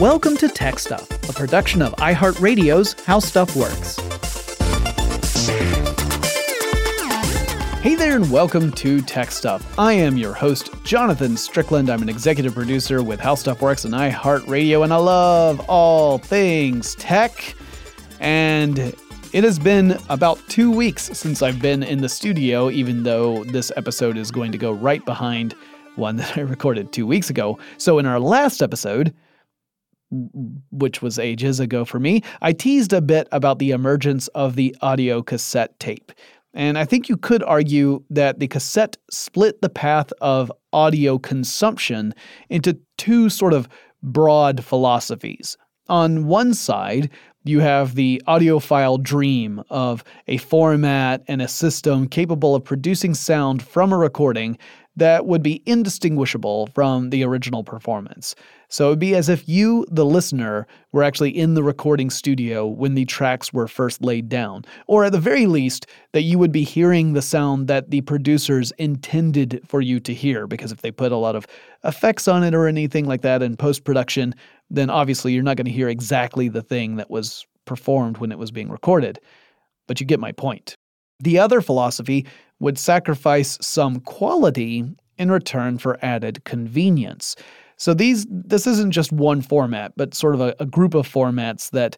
Welcome to Tech Stuff, a production of iHeartRadio's How Stuff Works. Hey there, and welcome to Tech Stuff. I am your host, Jonathan Strickland. I'm an executive producer with How Stuff Works and iHeartRadio, and I love all things tech. And it has been about two weeks since I've been in the studio, even though this episode is going to go right behind one that I recorded two weeks ago. So, in our last episode, which was ages ago for me, I teased a bit about the emergence of the audio cassette tape. And I think you could argue that the cassette split the path of audio consumption into two sort of broad philosophies. On one side, you have the audiophile dream of a format and a system capable of producing sound from a recording that would be indistinguishable from the original performance. So it would be as if you, the listener, were actually in the recording studio when the tracks were first laid down. Or at the very least, that you would be hearing the sound that the producers intended for you to hear, because if they put a lot of effects on it or anything like that in post production, then obviously you're not going to hear exactly the thing that was performed when it was being recorded. But you get my point. The other philosophy would sacrifice some quality in return for added convenience. So these this isn't just one format, but sort of a, a group of formats that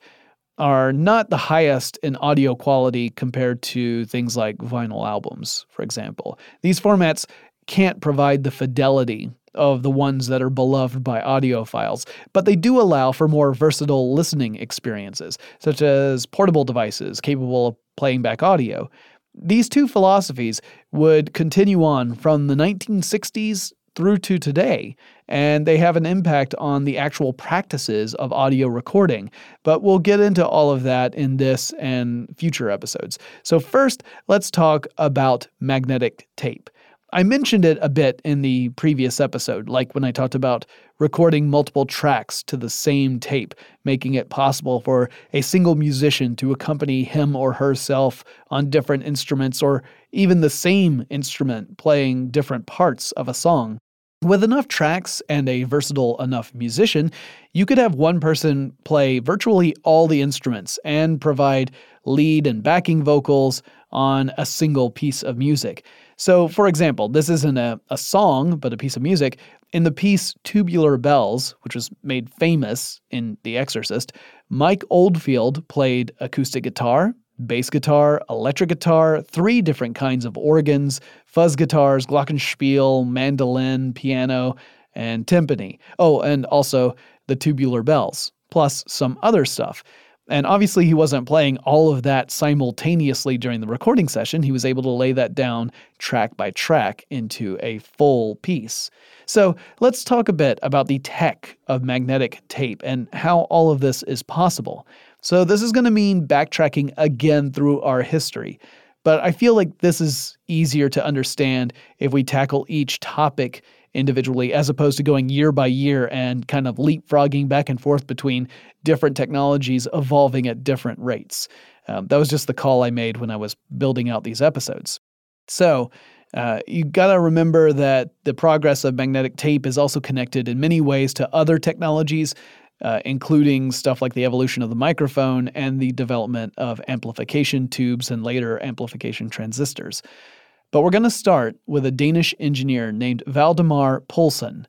are not the highest in audio quality compared to things like vinyl albums, for example. These formats can't provide the fidelity of the ones that are beloved by audiophiles, but they do allow for more versatile listening experiences, such as portable devices capable of playing back audio. These two philosophies would continue on from the 1960s through to today, and they have an impact on the actual practices of audio recording. But we'll get into all of that in this and future episodes. So, first, let's talk about magnetic tape. I mentioned it a bit in the previous episode, like when I talked about recording multiple tracks to the same tape, making it possible for a single musician to accompany him or herself on different instruments or even the same instrument playing different parts of a song. With enough tracks and a versatile enough musician, you could have one person play virtually all the instruments and provide lead and backing vocals on a single piece of music. So, for example, this isn't a, a song, but a piece of music. In the piece Tubular Bells, which was made famous in The Exorcist, Mike Oldfield played acoustic guitar, bass guitar, electric guitar, three different kinds of organs, fuzz guitars, glockenspiel, mandolin, piano, and timpani. Oh, and also the tubular bells, plus some other stuff. And obviously, he wasn't playing all of that simultaneously during the recording session. He was able to lay that down track by track into a full piece. So, let's talk a bit about the tech of magnetic tape and how all of this is possible. So, this is going to mean backtracking again through our history. But I feel like this is easier to understand if we tackle each topic individually as opposed to going year by year and kind of leapfrogging back and forth between different technologies evolving at different rates. Um, that was just the call I made when I was building out these episodes. So, uh, you got to remember that the progress of magnetic tape is also connected in many ways to other technologies, uh, including stuff like the evolution of the microphone and the development of amplification tubes and later amplification transistors. But we're going to start with a Danish engineer named Valdemar Poulsen,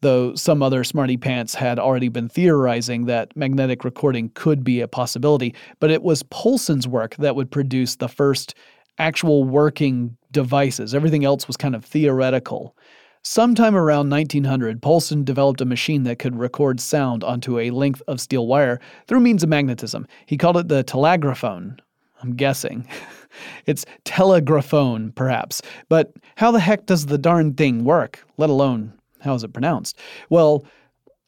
though some other smarty pants had already been theorizing that magnetic recording could be a possibility. But it was Poulsen's work that would produce the first actual working devices. Everything else was kind of theoretical. Sometime around 1900, Poulsen developed a machine that could record sound onto a length of steel wire through means of magnetism. He called it the telegraphone. I'm guessing. it's telegraphone, perhaps. But how the heck does the darn thing work, let alone how is it pronounced? Well,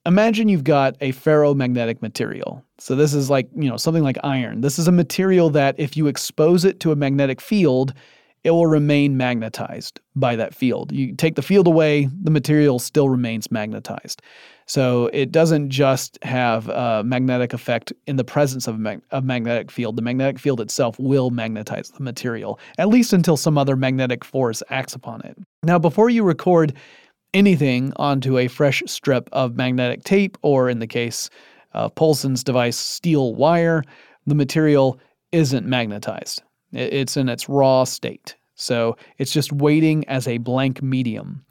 imagine you've got a ferromagnetic material. So this is like, you know, something like iron. This is a material that if you expose it to a magnetic field, it will remain magnetized by that field. You take the field away, the material still remains magnetized. So it doesn't just have a magnetic effect in the presence of a, mag- magnetic field. The magnetic field itself will magnetize the material, at least until some other magnetic force acts upon it. Now, before you record anything onto a fresh strip of magnetic tape, or in the case of Poulsen's device, steel wire, the material isn't magnetized. It's in its raw state. So it's just waiting as a blank medium.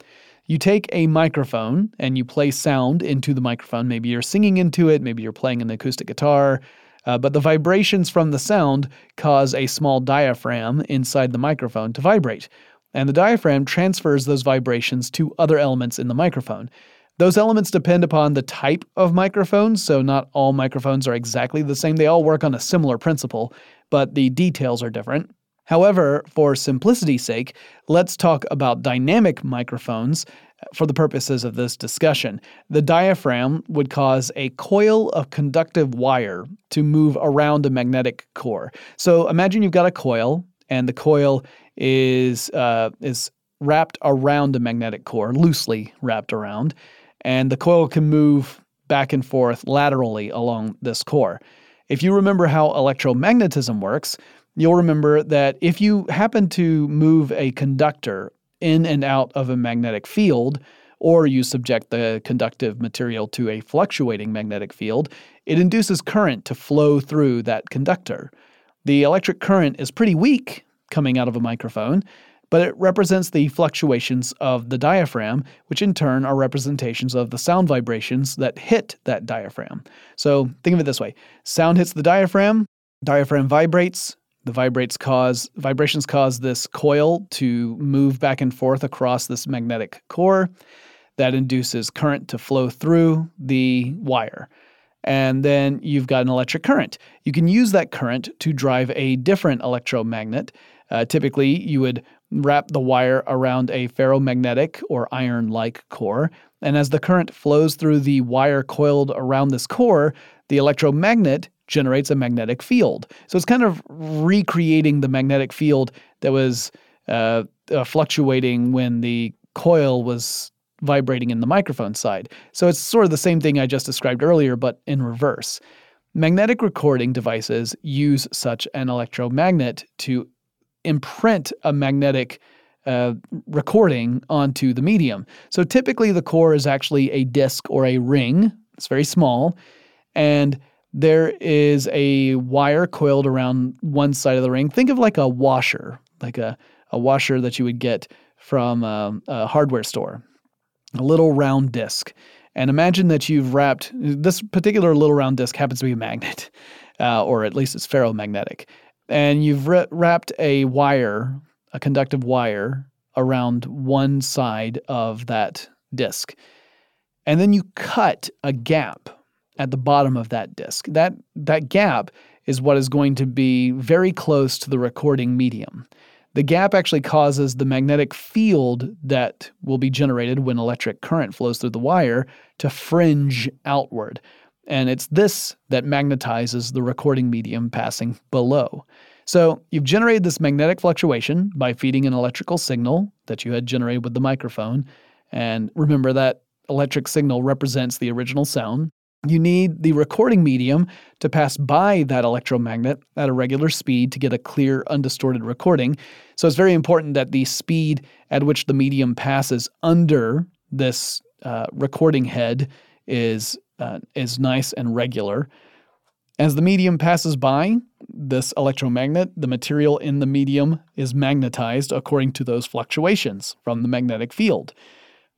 You take a microphone and you play sound into the microphone. Maybe you're singing into it, maybe you're playing an acoustic guitar, uh, but the vibrations from the sound cause a small diaphragm inside the microphone to vibrate. And the diaphragm transfers those vibrations to other elements in the microphone. Those elements depend upon the type of microphone, so not all microphones are exactly the same. They all work on a similar principle, but the details are different. However, for simplicity's sake, let's talk about dynamic microphones for the purposes of this discussion. The diaphragm would cause a coil of conductive wire to move around a magnetic core. So imagine you've got a coil, and the coil is uh, is wrapped around a magnetic core, loosely wrapped around, and the coil can move back and forth laterally along this core. If you remember how electromagnetism works, you'll remember that if you happen to move a conductor in and out of a magnetic field, or you subject the conductive material to a fluctuating magnetic field, it induces current to flow through that conductor. The electric current is pretty weak coming out of a microphone, but it represents the fluctuations of the diaphragm, which in turn are representations of the sound vibrations that hit that diaphragm. So think of it this way sound hits the diaphragm, diaphragm vibrates, the vibrates cause vibrations cause this coil to move back and forth across this magnetic core that induces current to flow through the wire. And then you've got an electric current. You can use that current to drive a different electromagnet. Uh, typically, you would wrap the wire around a ferromagnetic or iron like core. And as the current flows through the wire coiled around this core, the electromagnet generates a magnetic field. So it's kind of recreating the magnetic field that was uh, uh, fluctuating when the coil was vibrating in the microphone side. So it's sort of the same thing I just described earlier, but in reverse. Magnetic recording devices use such an electromagnet to imprint a magnetic uh, recording onto the medium. So typically, the core is actually a disc or a ring. It's very small, and there is a wire coiled around one side of the ring. Think of like a washer, like a, a washer that you would get from a, um, a hardware store, a little round disc. And imagine that you've wrapped this particular little round disc happens to be a magnet, uh, or at least it's ferromagnetic. And you've wrapped a wire, a conductive wire, around one side of that disc. And then you cut a gap at the bottom of that disk. That that gap is what is going to be very close to the recording medium. The gap actually causes the magnetic field that will be generated when electric current flows through the wire to fringe outward. And it's this that magnetizes the recording medium passing below. So you've generated this magnetic fluctuation by feeding an electrical signal that you had generated with the microphone. And remember that electric signal represents the original sound you need the recording medium to pass by that electromagnet at a regular speed to get a clear, undistorted recording. So it's very important that the speed at which the medium passes under this uh, recording head is uh, is nice and regular. As the medium passes by this electromagnet, the material in the medium is magnetized according to those fluctuations from the magnetic field.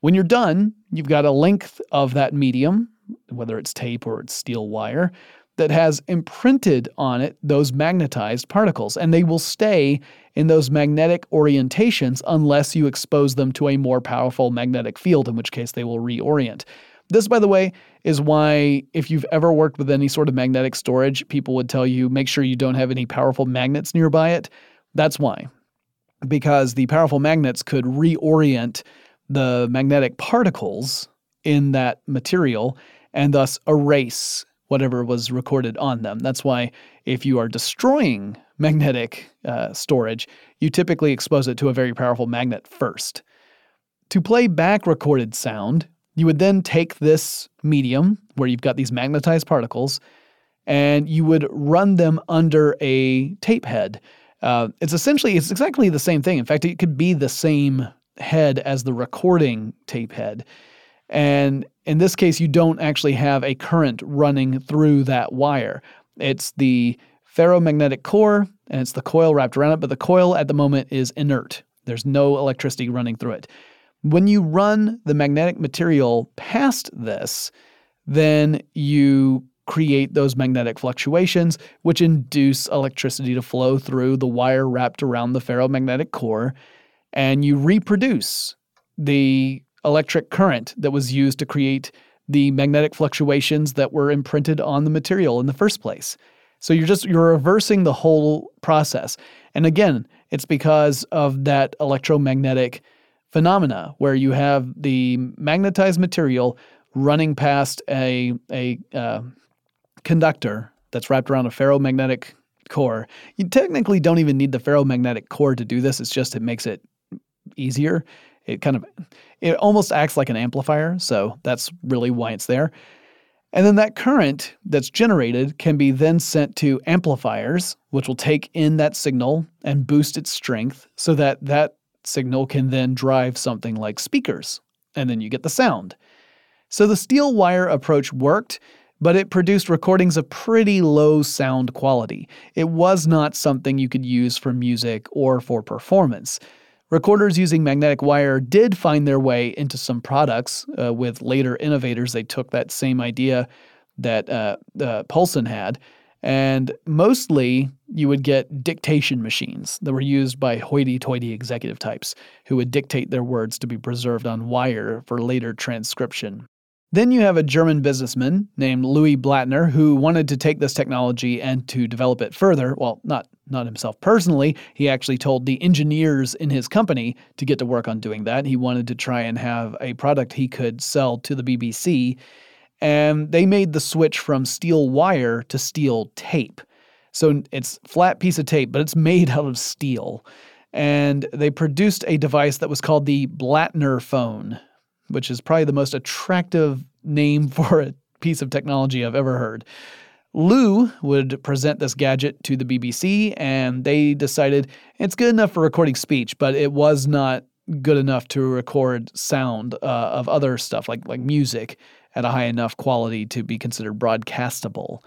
When you're done, you've got a length of that medium whether it's tape or it's steel wire, that has imprinted on it those magnetized particles, and they will stay in those magnetic orientations unless you expose them to a more powerful magnetic field, in which case they will reorient. This, by the way, is why if you've ever worked with any sort of magnetic storage, people would tell you make sure you don't have any powerful magnets nearby it. That's why. Because the powerful magnets could reorient the magnetic particles in that material and thus erase whatever was recorded on them. That's why if you are destroying magnetic uh, storage, you typically expose it to a very powerful magnet first. To play back recorded sound, you would then take this medium where you've got these magnetized particles and you would run them under a tape head. Uh, it's essentially, it's exactly the same thing. In fact, it could be the same head as the recording tape head. And in this case, you don't actually have a current running through that wire. It's the ferromagnetic core and it's the coil wrapped around it, but the coil at the moment is inert. There's no electricity running through it. When you run the magnetic material past this, then you create those magnetic fluctuations, which induce electricity to flow through the wire wrapped around the ferromagnetic core, and you reproduce the electric current that was used to create the magnetic fluctuations that were imprinted on the material in the first place. So you're just you're reversing the whole process. And again, it's because of that electromagnetic phenomena where you have the magnetized material running past a a uh, conductor that's wrapped around a ferromagnetic core. You technically don't even need the ferromagnetic core to do this. It's just it makes it easier. It kind of it almost acts like an amplifier, so that's really why it's there. And then that current that's generated can be then sent to amplifiers, which will take in that signal and boost its strength so that that signal can then drive something like speakers, and then you get the sound. So the steel wire approach worked, but it produced recordings of pretty low sound quality. It was not something you could use for music or for performance. Recorders using magnetic wire did find their way into some products. Uh, with later innovators, they took that same idea that uh, uh, Poulsen had, and mostly you would get dictation machines that were used by hoity toity executive types who would dictate their words to be preserved on wire for later transcription. Then you have a German businessman named Louis Blattner who wanted to take this technology and to develop it further. Well, not not himself personally. He actually told the engineers in his company to get to work on doing that. He wanted to try and have a product he could sell to the BBC. And they made the switch from steel wire to steel tape. So it's flat piece of tape, but it's made out of steel. And they produced a device that was called the Blattner phone which is probably the most attractive name for a piece of technology I've ever heard. Lou would present this gadget to the BBC, and they decided it's good enough for recording speech, but it was not good enough to record sound uh, of other stuff like like music at a high enough quality to be considered broadcastable.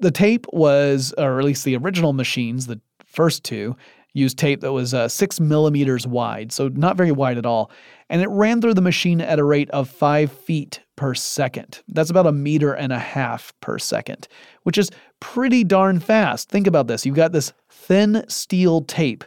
The tape was, or at least the original machines, the first two, used tape that was uh, six millimeters wide, so not very wide at all. And it ran through the machine at a rate of five feet per second. That's about a meter and a half per second, which is pretty darn fast. Think about this you've got this thin steel tape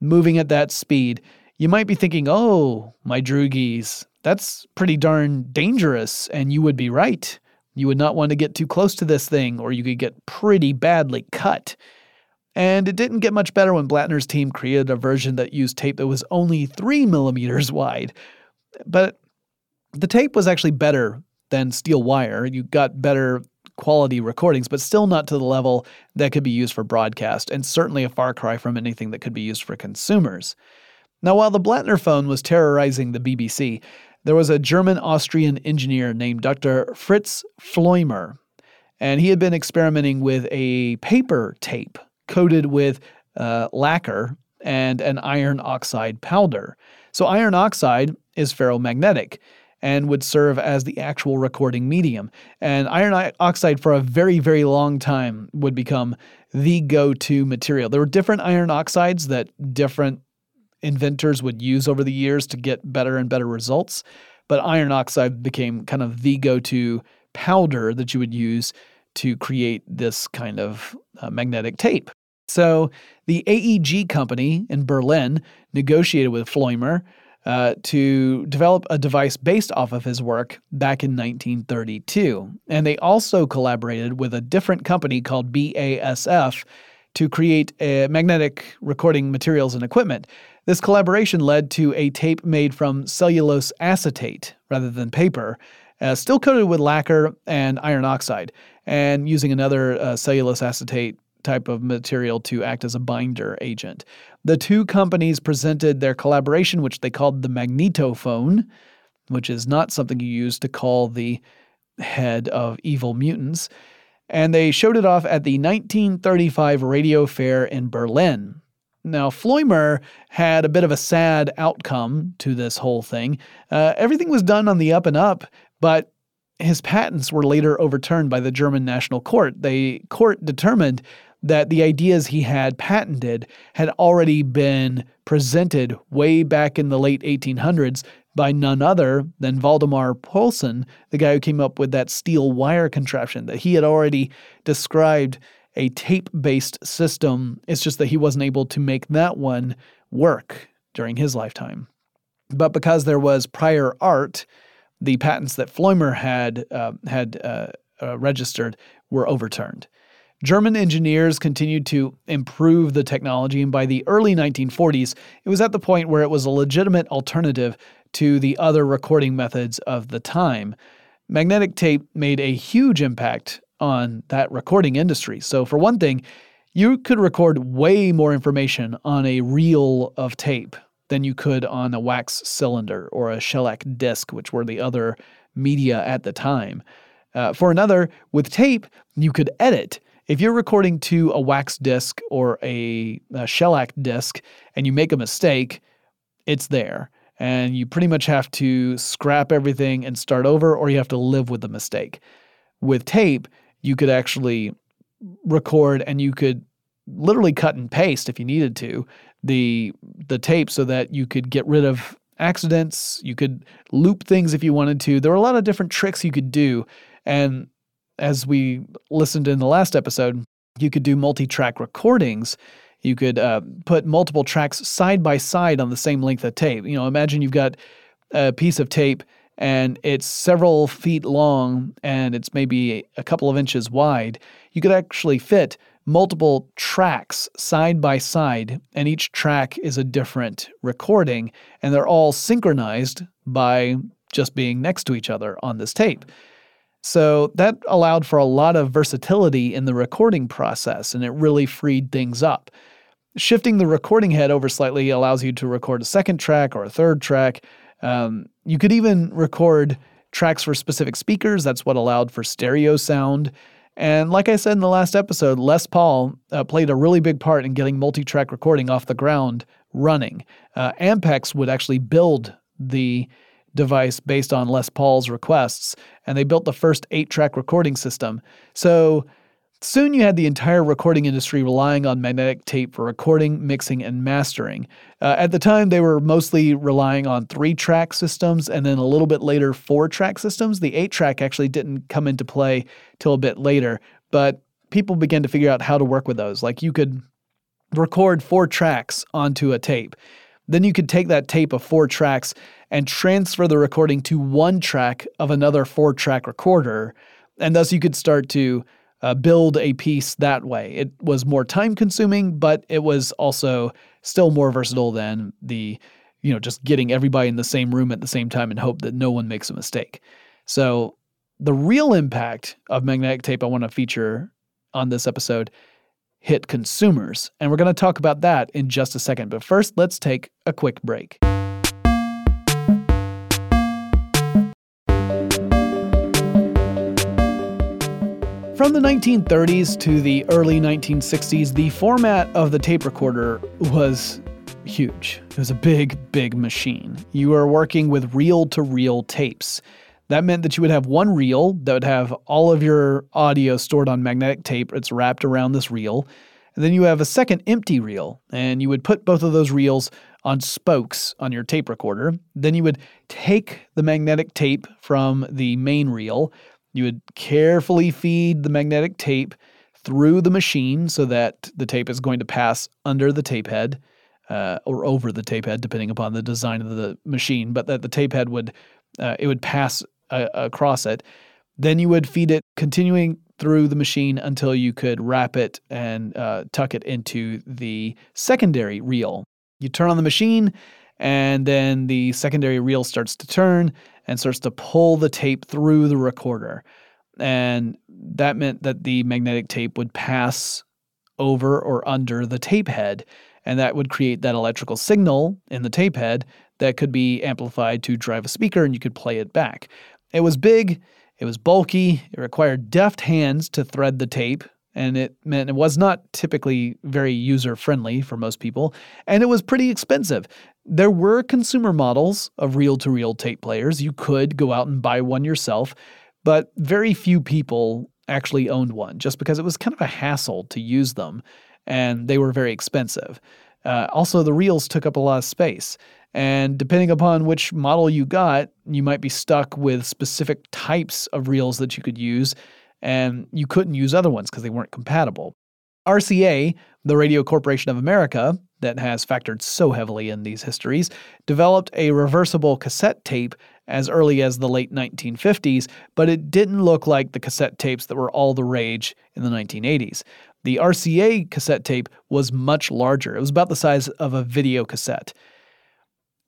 moving at that speed. You might be thinking, oh, my droogies, that's pretty darn dangerous. And you would be right. You would not want to get too close to this thing, or you could get pretty badly cut. And it didn't get much better when Blattner's team created a version that used tape that was only 3 millimeters wide. But the tape was actually better than steel wire. You got better quality recordings, but still not to the level that could be used for broadcast, and certainly a far cry from anything that could be used for consumers. Now, while the Blattner phone was terrorizing the BBC, there was a German Austrian engineer named Dr. Fritz Pfleumer, and he had been experimenting with a paper tape coated with uh, lacquer and an iron oxide powder. So, iron oxide is ferromagnetic and would serve as the actual recording medium. And iron oxide, for a very, very long time, would become the go to material. There were different iron oxides that different inventors would use over the years to get better and better results. But iron oxide became kind of the go to powder that you would use to create this kind of uh, magnetic tape. So the AEG company in Berlin negotiated with Pfleumer uh, to develop a device based off of his work back in 1932. And they also collaborated with a different company called BASF to create magnetic recording materials and equipment. This collaboration led to a tape made from cellulose acetate rather than paper, uh, still coated with lacquer and iron oxide, and using another uh, cellulose acetate type of material to act as a binder agent. The two companies presented their collaboration, which they called the magnetophone, which is not something you use to call the head of evil mutants. And they showed it off at the 1935 radio fair in Berlin. Now, Pfleumer had a bit of a sad outcome to this whole thing. Uh, everything was done on the up and up, but his patents were later overturned by the German National Court. The court determined that the ideas he had patented had already been presented way back in the late 1800s by none other than Valdemar Poulsen, the guy who came up with that steel wire contraption that he had already described a tape based system. It's just that he wasn't able to make that one work during his lifetime. But because there was prior art, the patents that Pfleumer had uh, had uh, uh, registered were overturned. German engineers continued to improve the technology, and by the early 1940s, it was at the point where it was a legitimate alternative to the other recording methods of the time. Magnetic tape made a huge impact on that recording industry. So, for one thing, you could record way more information on a reel of tape than you could on a wax cylinder or a shellac disc, which were the other media at the time. Uh, for another, with tape, you could edit. If you're recording to a wax disc or a, a shellac disc and you make a mistake, it's there. And you pretty much have to scrap everything and start over, or you have to live with the mistake. With tape, you could actually record and you could literally cut and paste if you needed to the the tape so that you could get rid of accidents you could loop things if you wanted to there were a lot of different tricks you could do and as we listened in the last episode, you could do multi track recordings. You could uh, put multiple tracks side by side on the same length of tape. You know, imagine you've got a piece of tape and it's several feet long and it's maybe a couple of inches wide. You could actually fit multiple tracks side by side, and each track is a different recording, and they're all synchronized by just being next to each other on this tape. So that allowed for a lot of versatility in the recording process and it really freed things up. Shifting the recording head over slightly allows you to record a second track or a third track. Um, you could even record tracks for specific speakers. That's what allowed for stereo sound. And like I said in the last episode, Les Paul uh, played a really big part in getting multi track recording off the ground running. Uh, Ampex would actually build the device based on Les Paul's requests, and they built the first eight track recording system. So soon you had the entire recording industry relying on magnetic tape for recording, mixing, and mastering. Uh, at the time, they were mostly relying on three track systems, and then a little bit later, four track systems. The eight track actually didn't come into play till a bit later, but people began to figure out how to work with those. Like you could record four tracks onto a tape. Then you could take that tape of four tracks and transfer the recording to one track of another four track recorder. And thus you could start to uh, build a piece that way. It was more time consuming, but it was also still more versatile than the, you know, just getting everybody in the same room at the same time and hope that no one makes a mistake. So the real impact of magnetic tape I want to feature on this episode hit consumers. And we're going to talk about that in just a second. But first, let's take a quick break. From the 1930s to the early 1960s, the format of the tape recorder was huge. It was a big, big machine. You were working with reel to reel tapes. That meant that you would have one reel that would have all of your audio stored on magnetic tape. It's wrapped around this reel. And then you have a second empty reel, and you would put both of those reels on spokes on your tape recorder. Then you would take the magnetic tape from the main reel, you would carefully feed the magnetic tape through the machine so that the tape is going to pass under the tape head uh, or over the tape head, depending upon the design of the machine, but that the tape head would uh, it would pass uh, across it. Then you would feed it continuing through the machine until you could wrap it and uh, tuck it into the secondary reel. You turn on the machine, and then the secondary reel starts to turn and starts to pull the tape through the recorder. And that meant that the magnetic tape would pass over or under the tape head. And that would create that electrical signal in the tape head that could be amplified to drive a speaker and you could play it back. It was big, it was bulky, it required deft hands to thread the tape. And it meant it was not typically very user friendly for most people, and it was pretty expensive. There were consumer models of reel to reel tape players. You could go out and buy one yourself, but very few people actually owned one just because it was kind of a hassle to use them and they were very expensive. Uh, also, the reels took up a lot of space. And depending upon which model you got, you might be stuck with specific types of reels that you could use, and you couldn't use other ones because they weren't compatible. RCA, the Radio Corporation of America, that has factored so heavily in these histories, developed a reversible cassette tape as early as the late 1950s, but it didn't look like the cassette tapes that were all the rage in the 1980s. The RCA cassette tape was much larger. It was about the size of a video cassette.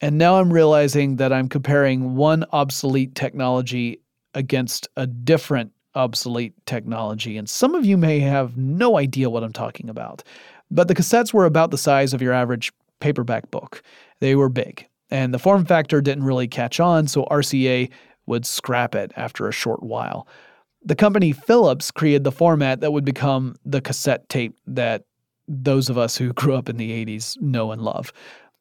And now I'm realizing that I'm comparing one obsolete technology against a different obsolete technology. And some of you may have no idea what I'm talking about. But the cassettes were about the size of your average paperback book. They were big. And the form factor didn't really catch on, so RCA would scrap it after a short while. The company Philips created the format that would become the cassette tape that those of us who grew up in the 80s know and love.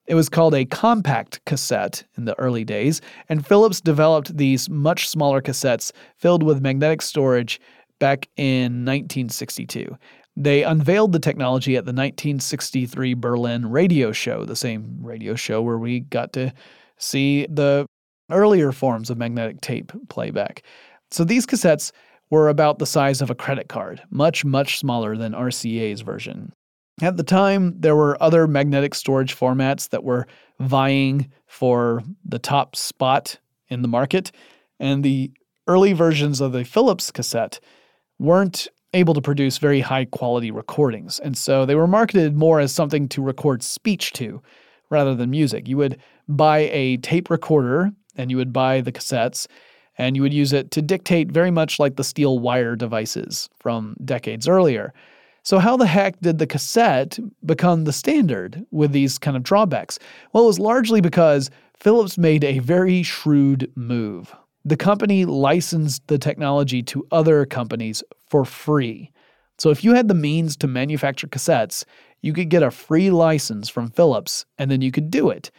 It was called a compact cassette in the early days, and Philips developed these much smaller cassettes filled with magnetic storage back in 1962. They unveiled the technology at the 1963 Berlin radio show, the same radio show where we got to see the earlier forms of magnetic tape playback. So these cassettes were about the size of a credit card, much, much smaller than RCA's version. At the time, there were other magnetic storage formats that were vying for the top spot in the market, and the early versions of the Philips cassette weren't able to produce very high quality recordings. And so they were marketed more as something to record speech to rather than music. You would buy a tape recorder and you would buy the cassettes and you would use it to dictate very much like the steel wire devices from decades earlier. So, how the heck did the cassette become the standard with these kind of drawbacks? Well, it was largely because Philips made a very shrewd move the company licensed the technology to other companies for free. So if you had the means to manufacture cassettes, you could get a free license from Philips and then you could do it.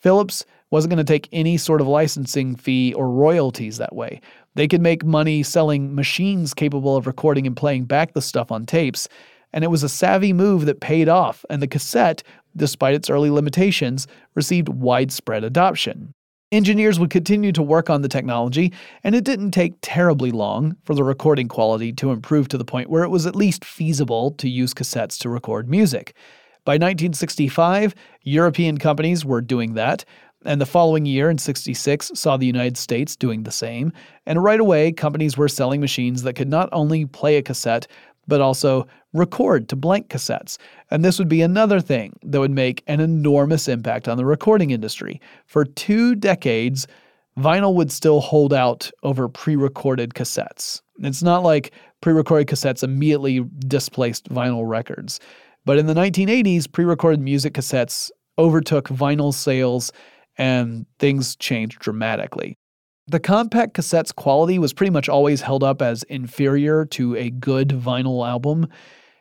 Philips wasn't going to take any sort of licensing fee or royalties that way. They could make money selling machines capable of recording and playing back the stuff on tapes, and it was a savvy move that paid off, and the cassette, despite its early limitations, received widespread adoption. Engineers would continue to work on the technology, and it didn't take terribly long for the recording quality to improve to the point where it was at least feasible to use cassettes to record music. By 1965, European companies were doing that, and the following year in 66 saw the United States doing the same. And right away, companies were selling machines that could not only play a cassette, but also record to blank cassettes. And this would be another thing that would make an enormous impact on the recording industry. For two decades, vinyl would still hold out over pre recorded cassettes. It's not like pre recorded cassettes immediately displaced vinyl records. But in the 1980s, pre recorded music cassettes overtook vinyl sales and things changed dramatically. The compact cassette's quality was pretty much always held up as inferior to a good vinyl album.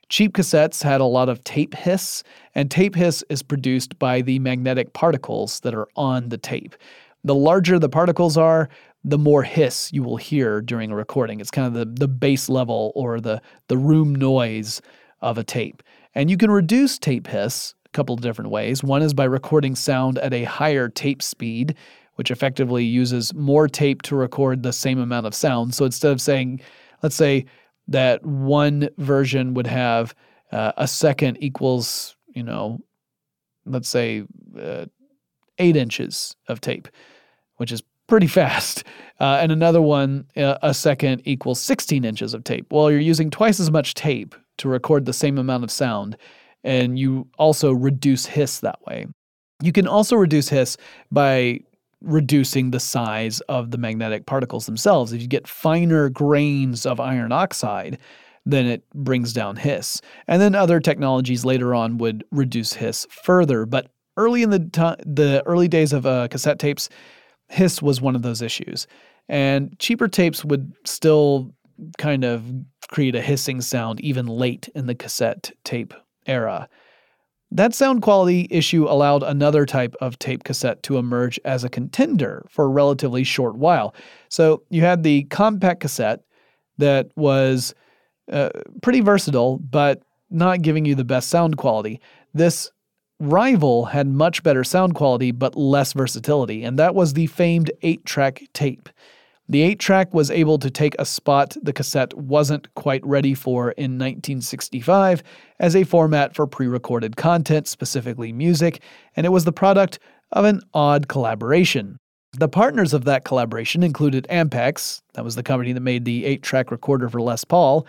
Cheap cassettes had a lot of tape hiss, and tape hiss is produced by the magnetic particles that are on the tape. The larger the particles are, the more hiss you will hear during a recording. It's kind of the, the bass level or the, the room noise of a tape. And you can reduce tape hiss a couple of different ways. One is by recording sound at a higher tape speed which effectively uses more tape to record the same amount of sound. So instead of saying, let's say that one version would have uh, a second equals, you know, let's say uh, eight inches of tape, which is pretty fast. Uh, and another one, uh, a second equals 16 inches of tape. Well, you're using twice as much tape to record the same amount of sound, and you also reduce hiss that way. You can also reduce hiss by reducing the size of the magnetic particles themselves. If you get finer grains of iron oxide, then it brings down hiss. And then other technologies later on would reduce hiss further. But early in the t- the early days of uh, cassette tapes, hiss was one of those issues. And cheaper tapes would still kind of create a hissing sound even late in the cassette tape era. That sound quality issue allowed another type of tape cassette to emerge as a contender for a relatively short while. So you had the compact cassette that was uh, pretty versatile, but not giving you the best sound quality. This rival had much better sound quality, but less versatility, and that was the famed 8 track tape. The 8 track was able to take a spot the cassette wasn't quite ready for in 1965 as a format for pre recorded content, specifically music, and it was the product of an odd collaboration. The partners of that collaboration included Ampex, that was the company that made the 8 track recorder for Les Paul,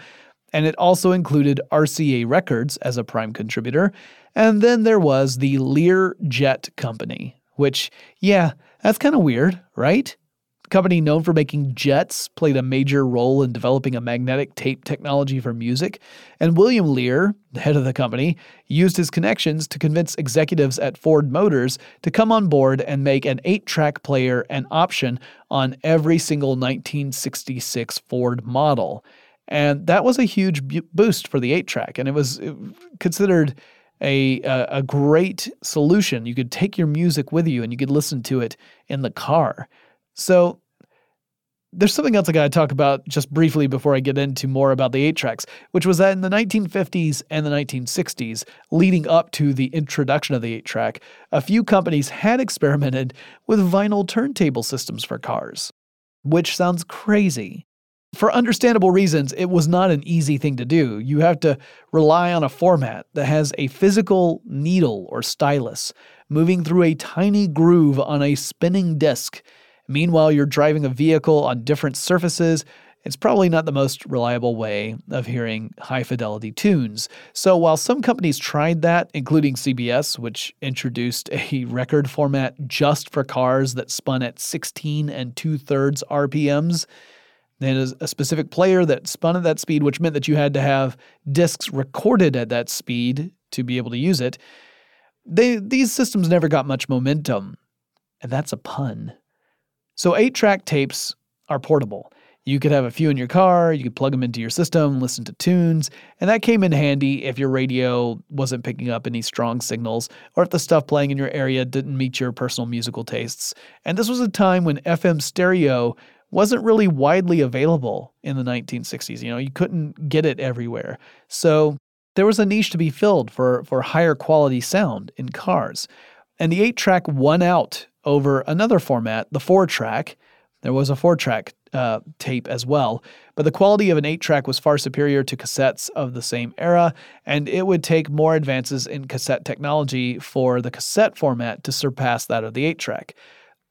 and it also included RCA Records as a prime contributor, and then there was the Lear Jet Company, which, yeah, that's kind of weird, right? Company known for making jets played a major role in developing a magnetic tape technology for music, and William Lear, the head of the company, used his connections to convince executives at Ford Motors to come on board and make an 8 track player an option on every single 1966 Ford model. And that was a huge boost for the 8 track, and it was considered a, a great solution. You could take your music with you and you could listen to it in the car. So there's something else I got to talk about just briefly before I get into more about the 8 tracks, which was that in the 1950s and the 1960s, leading up to the introduction of the 8 track, a few companies had experimented with vinyl turntable systems for cars, which sounds crazy. For understandable reasons, it was not an easy thing to do. You have to rely on a format that has a physical needle or stylus moving through a tiny groove on a spinning disc Meanwhile, you're driving a vehicle on different surfaces. It's probably not the most reliable way of hearing high fidelity tunes. So, while some companies tried that, including CBS, which introduced a record format just for cars that spun at 16 and two thirds RPMs, then a specific player that spun at that speed, which meant that you had to have discs recorded at that speed to be able to use it. They, these systems never got much momentum. And that's a pun. So, eight track tapes are portable. You could have a few in your car, you could plug them into your system, listen to tunes, and that came in handy if your radio wasn't picking up any strong signals or if the stuff playing in your area didn't meet your personal musical tastes. And this was a time when FM stereo wasn't really widely available in the 1960s. You know, you couldn't get it everywhere. So, there was a niche to be filled for, for higher quality sound in cars. And the 8 track won out over another format, the four track. There was a four track uh, tape as well, but the quality of an eight track was far superior to cassettes of the same era, and it would take more advances in cassette technology for the cassette format to surpass that of the eight track.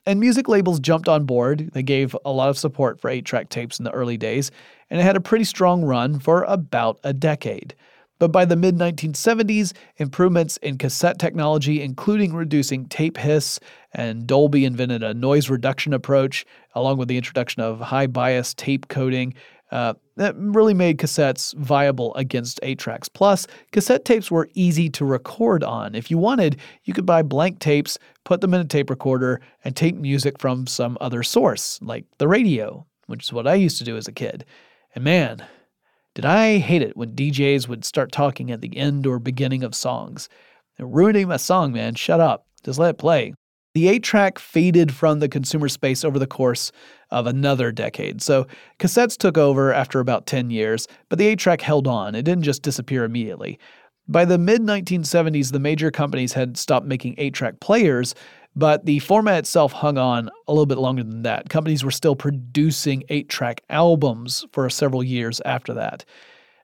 And music labels jumped on board. They gave a lot of support for 8 track tapes in the early days, and it had a pretty strong run for about a decade. But by the mid 1970s, improvements in cassette technology, including reducing tape hiss, and Dolby invented a noise reduction approach, along with the introduction of high bias tape coding. Uh, that really made cassettes viable against 8 tracks. Plus, cassette tapes were easy to record on. If you wanted, you could buy blank tapes, put them in a tape recorder, and tape music from some other source, like the radio, which is what I used to do as a kid. And man, did I hate it when DJs would start talking at the end or beginning of songs. They're ruining my song, man. Shut up. Just let it play. The 8 track faded from the consumer space over the course of another decade. So cassettes took over after about 10 years, but the 8 track held on. It didn't just disappear immediately. By the mid 1970s, the major companies had stopped making 8 track players, but the format itself hung on a little bit longer than that. Companies were still producing 8 track albums for several years after that.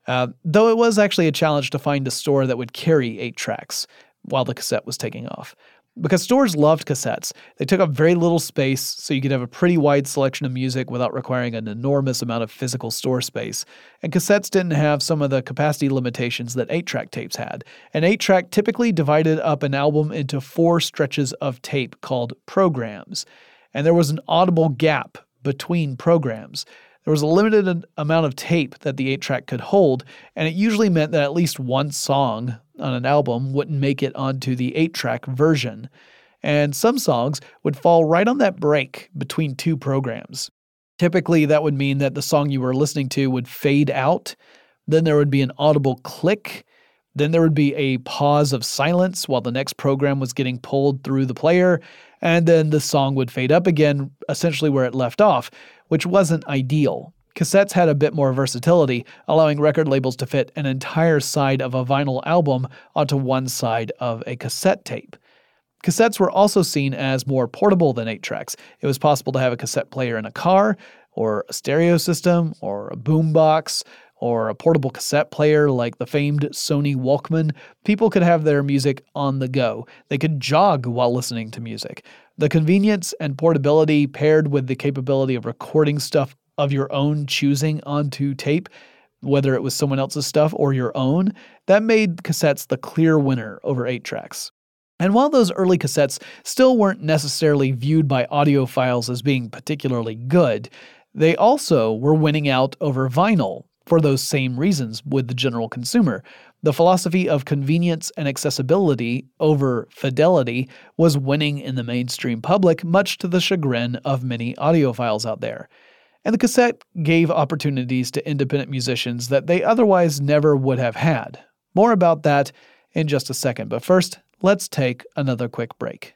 Uh, though it was actually a challenge to find a store that would carry 8 tracks while the cassette was taking off because stores loved cassettes. They took up very little space, so you could have a pretty wide selection of music without requiring an enormous amount of physical store space. And cassettes didn't have some of the capacity limitations that 8 track tapes had. An 8 track typically divided up an album into four stretches of tape called programs, and there was an audible gap between programs. There was a limited amount of tape that the 8 track could hold, and it usually meant that at least one song on an album wouldn't make it onto the 8 track version. And some songs would fall right on that break between two programs. Typically, that would mean that the song you were listening to would fade out, then there would be an audible click, then there would be a pause of silence while the next program was getting pulled through the player, and then the song would fade up again, essentially where it left off, which wasn't ideal. Cassettes had a bit more versatility, allowing record labels to fit an entire side of a vinyl album onto one side of a cassette tape. Cassettes were also seen as more portable than 8 tracks. It was possible to have a cassette player in a car, or a stereo system, or a boombox, or a portable cassette player like the famed Sony Walkman. People could have their music on the go. They could jog while listening to music. The convenience and portability paired with the capability of recording stuff of your own choosing onto tape, whether it was someone else's stuff or your own, that made cassettes the clear winner over 8 tracks. And while those early cassettes still weren't necessarily viewed by audiophiles as being particularly good, they also were winning out over vinyl for those same reasons with the general consumer. The philosophy of convenience and accessibility over fidelity was winning in the mainstream public, much to the chagrin of many audiophiles out there. And the cassette gave opportunities to independent musicians that they otherwise never would have had. More about that in just a second, but first, let's take another quick break.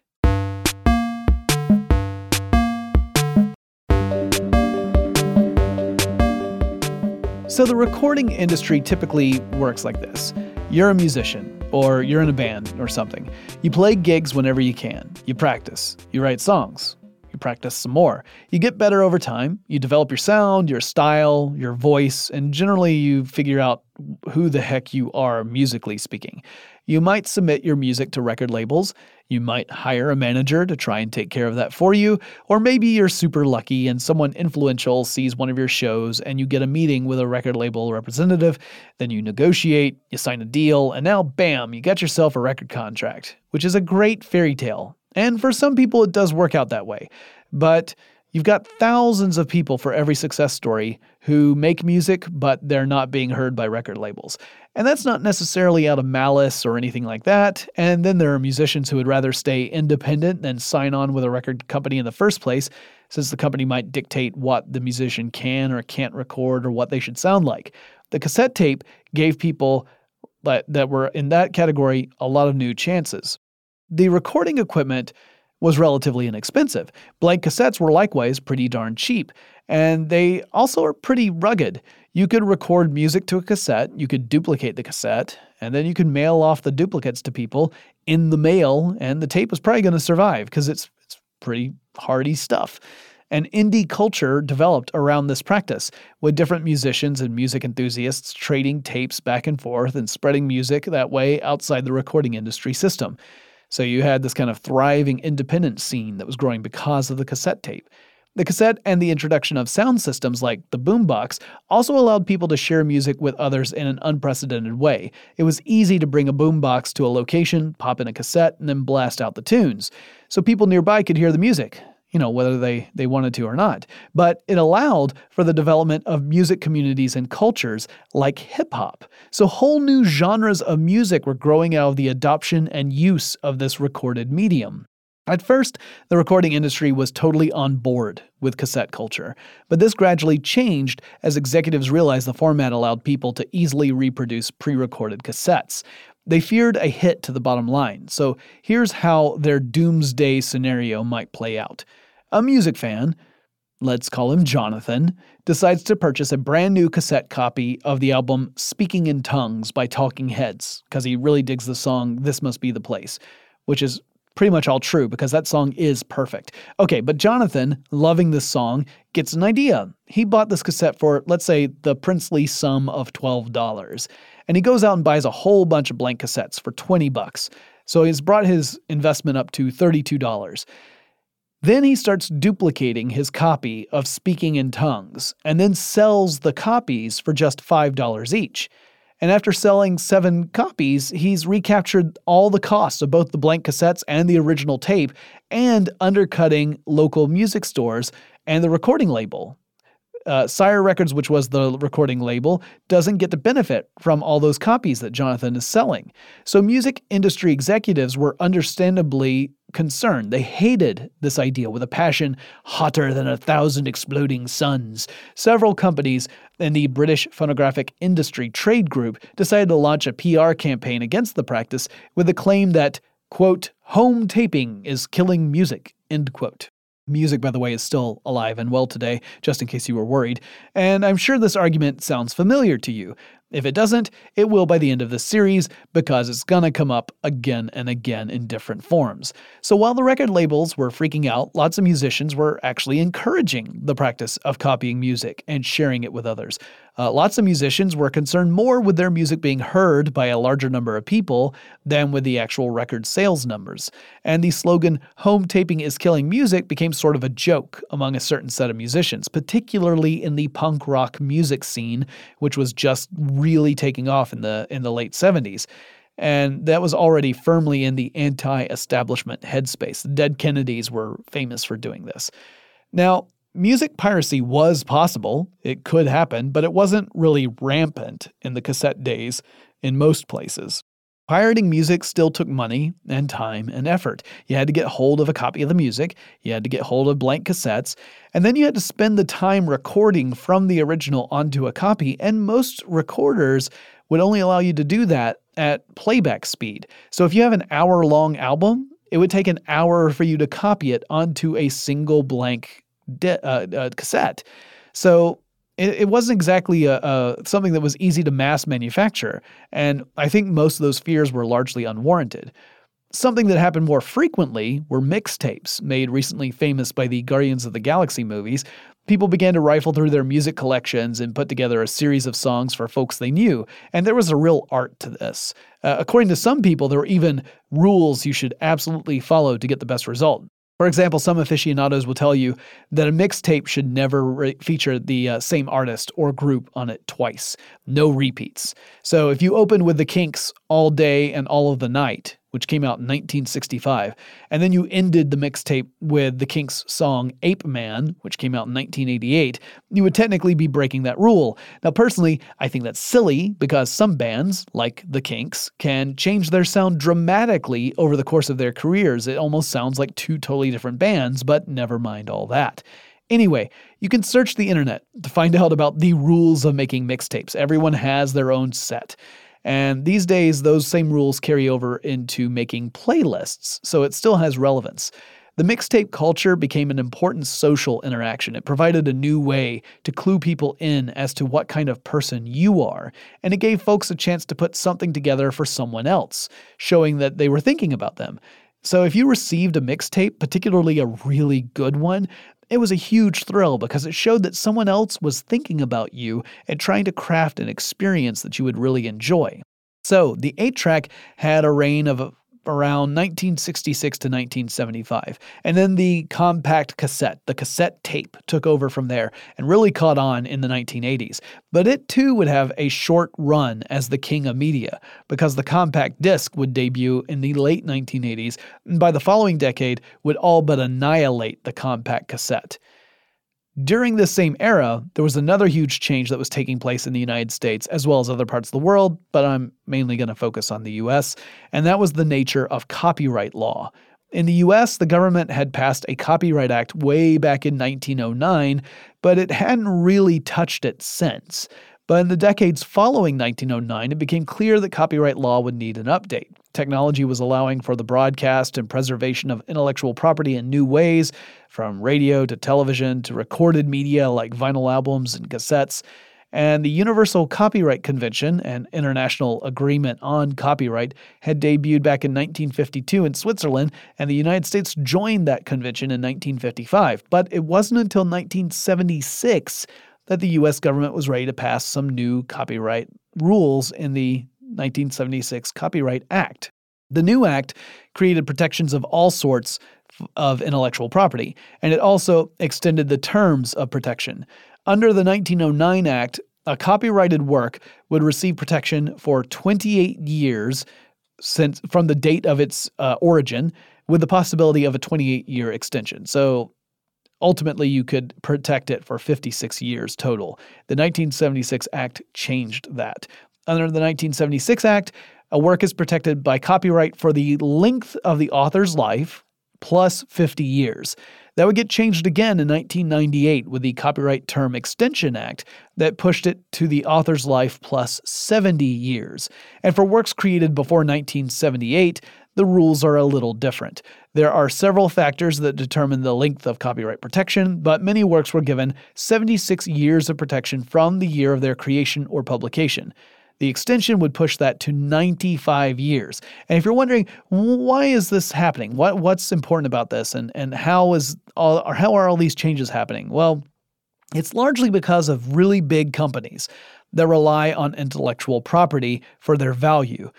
So, the recording industry typically works like this you're a musician, or you're in a band or something. You play gigs whenever you can, you practice, you write songs, you practice some more. You get better over time. You develop your sound, your style, your voice, and generally you figure out who the heck you are musically speaking. You might submit your music to record labels. You might hire a manager to try and take care of that for you. Or maybe you're super lucky and someone influential sees one of your shows and you get a meeting with a record label representative. Then you negotiate, you sign a deal, and now bam, you got yourself a record contract, which is a great fairy tale. And for some people, it does work out that way. But You've got thousands of people for every success story who make music, but they're not being heard by record labels. And that's not necessarily out of malice or anything like that. And then there are musicians who would rather stay independent than sign on with a record company in the first place, since the company might dictate what the musician can or can't record or what they should sound like. The cassette tape gave people that, that were in that category a lot of new chances. The recording equipment was relatively inexpensive. Blank cassettes were likewise pretty darn cheap, and they also are pretty rugged. You could record music to a cassette, you could duplicate the cassette, and then you could mail off the duplicates to people in the mail, and the tape was probably going to survive because it's, it's pretty hardy stuff. An indie culture developed around this practice, with different musicians and music enthusiasts trading tapes back and forth and spreading music that way outside the recording industry system. So you had this kind of thriving independent scene that was growing because of the cassette tape. The cassette and the introduction of sound systems like the boombox also allowed people to share music with others in an unprecedented way. It was easy to bring a boombox to a location, pop in a cassette, and then blast out the tunes. So people nearby could hear the music you know, whether they, they wanted to or not. But it allowed for the development of music communities and cultures like hip hop. So whole new genres of music were growing out of the adoption and use of this recorded medium. At first, the recording industry was totally on board with cassette culture, but this gradually changed as executives realized the format allowed people to easily reproduce pre recorded cassettes. They feared a hit to the bottom line, so here's how their doomsday scenario might play out. A music fan, let's call him Jonathan, decides to purchase a brand new cassette copy of the album Speaking in Tongues by Talking Heads because he really digs the song This Must Be the Place, which is pretty much all true because that song is perfect. Okay, but Jonathan, loving this song, gets an idea. He bought this cassette for, let's say, the princely sum of $12. And he goes out and buys a whole bunch of blank cassettes for 20 bucks. So he's brought his investment up to $32. Then he starts duplicating his copy of Speaking in Tongues and then sells the copies for just $5 each. And after selling seven copies, he's recaptured all the costs of both the blank cassettes and the original tape and undercutting local music stores and the recording label. Uh, Sire Records, which was the recording label, doesn't get to benefit from all those copies that Jonathan is selling. So music industry executives were understandably concerned. They hated this idea with a passion hotter than a thousand exploding suns. Several companies in the British Phonographic Industry Trade Group decided to launch a PR campaign against the practice with the claim that, quote, home taping is killing music, end quote. Music, by the way, is still alive and well today, just in case you were worried, and I'm sure this argument sounds familiar to you. If it doesn't, it will by the end of this series because it's gonna come up again and again in different forms. So while the record labels were freaking out, lots of musicians were actually encouraging the practice of copying music and sharing it with others. Uh, lots of musicians were concerned more with their music being heard by a larger number of people than with the actual record sales numbers. And the slogan, home taping is killing music, became sort of a joke among a certain set of musicians, particularly in the punk rock music scene, which was just really taking off in the, in the late 70s. And that was already firmly in the anti establishment headspace. The Dead Kennedys were famous for doing this. Now, Music piracy was possible, it could happen, but it wasn't really rampant in the cassette days in most places. Pirating music still took money and time and effort. You had to get hold of a copy of the music, you had to get hold of blank cassettes, and then you had to spend the time recording from the original onto a copy, and most recorders would only allow you to do that at playback speed. So if you have an hour long album, it would take an hour for you to copy it onto a single blank uh, uh, cassette. So it, it wasn't exactly a, a, something that was easy to mass manufacture, and I think most of those fears were largely unwarranted. Something that happened more frequently were mixtapes, made recently famous by the Guardians of the Galaxy movies. People began to rifle through their music collections and put together a series of songs for folks they knew, and there was a real art to this. Uh, according to some people, there were even rules you should absolutely follow to get the best result. For example, some aficionados will tell you that a mixtape should never re- feature the uh, same artist or group on it twice. No repeats. So if you open with the Kinks all day and all of the night, which came out in 1965. And then you ended the mixtape with the Kinks song Ape Man, which came out in 1988. You would technically be breaking that rule. Now, personally, I think that's silly because some bands, like the Kinks, can change their sound dramatically over the course of their careers. It almost sounds like two totally different bands, but never mind all that. Anyway, you can search the internet to find out about the rules of making mixtapes. Everyone has their own set. And these days, those same rules carry over into making playlists, so it still has relevance. The mixtape culture became an important social interaction. It provided a new way to clue people in as to what kind of person you are, and it gave folks a chance to put something together for someone else, showing that they were thinking about them. So if you received a mixtape, particularly a really good one, it was a huge thrill because it showed that someone else was thinking about you and trying to craft an experience that you would really enjoy. So, the 8 track had a reign of around 1966 to 1975. And then the compact cassette, the cassette tape, took over from there and really caught on in the 1980s. But it too would have a short run as the king of media, because the compact disc would debut in the late 1980s, and by the following decade would all but annihilate the compact cassette. During this same era, there was another huge change that was taking place in the United States as well as other parts of the world, but I'm mainly going to focus on the US, and that was the nature of copyright law. In the US, the government had passed a Copyright Act way back in 1909, but it hadn't really touched it since. But in the decades following 1909, it became clear that copyright law would need an update. Technology was allowing for the broadcast and preservation of intellectual property in new ways, from radio to television to recorded media like vinyl albums and cassettes. And the Universal Copyright Convention, an international agreement on copyright, had debuted back in 1952 in Switzerland, and the United States joined that convention in 1955. But it wasn't until 1976 that the US government was ready to pass some new copyright rules in the 1976 Copyright Act. The new act created protections of all sorts of intellectual property, and it also extended the terms of protection. Under the 1909 Act, a copyrighted work would receive protection for 28 years since from the date of its uh, origin, with the possibility of a 28 year extension. So Ultimately, you could protect it for 56 years total. The 1976 Act changed that. Under the 1976 Act, a work is protected by copyright for the length of the author's life plus 50 years. That would get changed again in 1998 with the Copyright Term Extension Act that pushed it to the author's life plus 70 years. And for works created before 1978, the rules are a little different. There are several factors that determine the length of copyright protection, but many works were given 76 years of protection from the year of their creation or publication. The extension would push that to 95 years. And if you're wondering why is this happening, what what's important about this, and and how is all or how are all these changes happening? Well, it's largely because of really big companies that rely on intellectual property for their value.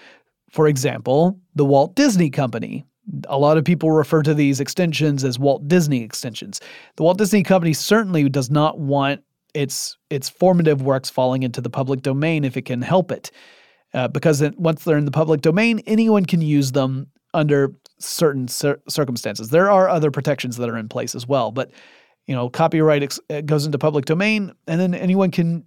For example, the Walt Disney Company. A lot of people refer to these extensions as Walt Disney extensions. The Walt Disney Company certainly does not want its its formative works falling into the public domain if it can help it, uh, because it, once they're in the public domain, anyone can use them under certain cir- circumstances. There are other protections that are in place as well, but you know, copyright ex- goes into public domain, and then anyone can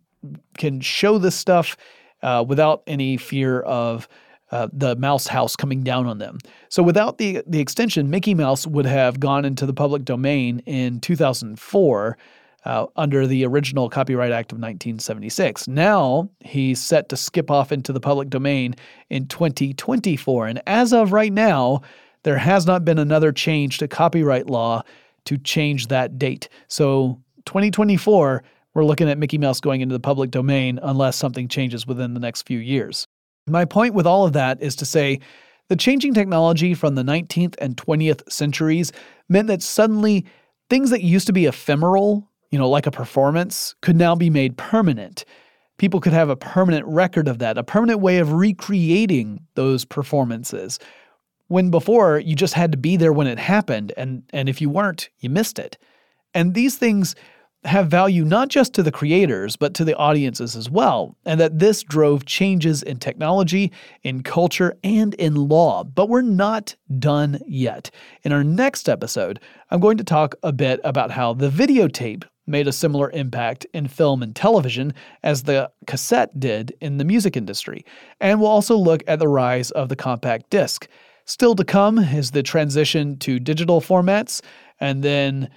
can show this stuff uh, without any fear of uh, the mouse house coming down on them. So without the the extension, Mickey Mouse would have gone into the public domain in 2004 uh, under the original Copyright Act of 1976. Now he's set to skip off into the public domain in 2024. And as of right now, there has not been another change to copyright law to change that date. So 2024, we're looking at Mickey Mouse going into the public domain unless something changes within the next few years. My point with all of that is to say the changing technology from the 19th and 20th centuries meant that suddenly things that used to be ephemeral you know, like a performance, could now be made permanent. People could have a permanent record of that, a permanent way of recreating those performances. When before you just had to be there when it happened, and, and if you weren't, you missed it. And these things have value not just to the creators, but to the audiences as well, and that this drove changes in technology, in culture, and in law. But we're not done yet. In our next episode, I'm going to talk a bit about how the videotape made a similar impact in film and television as the cassette did in the music industry. And we'll also look at the rise of the compact disc. Still to come is the transition to digital formats and then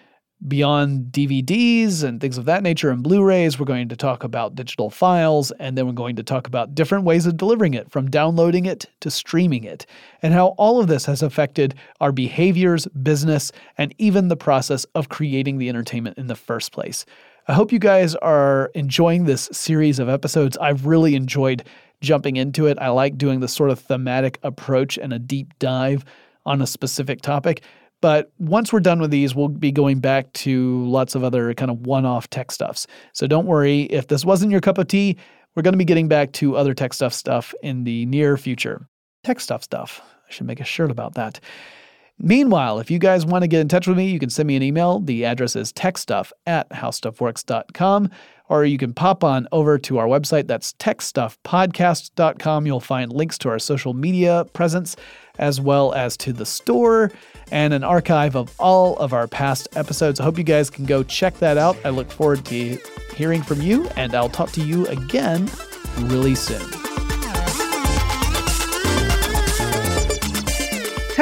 beyond DVDs and things of that nature and Blu rays, we're going to talk about digital files, and then we're going to talk about different ways of delivering it, from downloading it to streaming it, and how all of this has affected our behaviors, business, and even the process of creating the entertainment in the first place. I hope you guys are enjoying this series of episodes. I've really enjoyed jumping into it. I like doing this sort of thematic approach and a deep dive on a specific topic. But once we're done with these, we'll be going back to lots of other kind of one off tech stuffs. So don't worry, if this wasn't your cup of tea, we're going to be getting back to other tech stuff stuff in the near future. Tech stuff stuff. I should make a shirt about that. Meanwhile, if you guys want to get in touch with me, you can send me an email. The address is techstuff at howstuffworks.com, or you can pop on over to our website. That's techstuffpodcast.com. You'll find links to our social media presence, as well as to the store and an archive of all of our past episodes. I hope you guys can go check that out. I look forward to hearing from you, and I'll talk to you again really soon.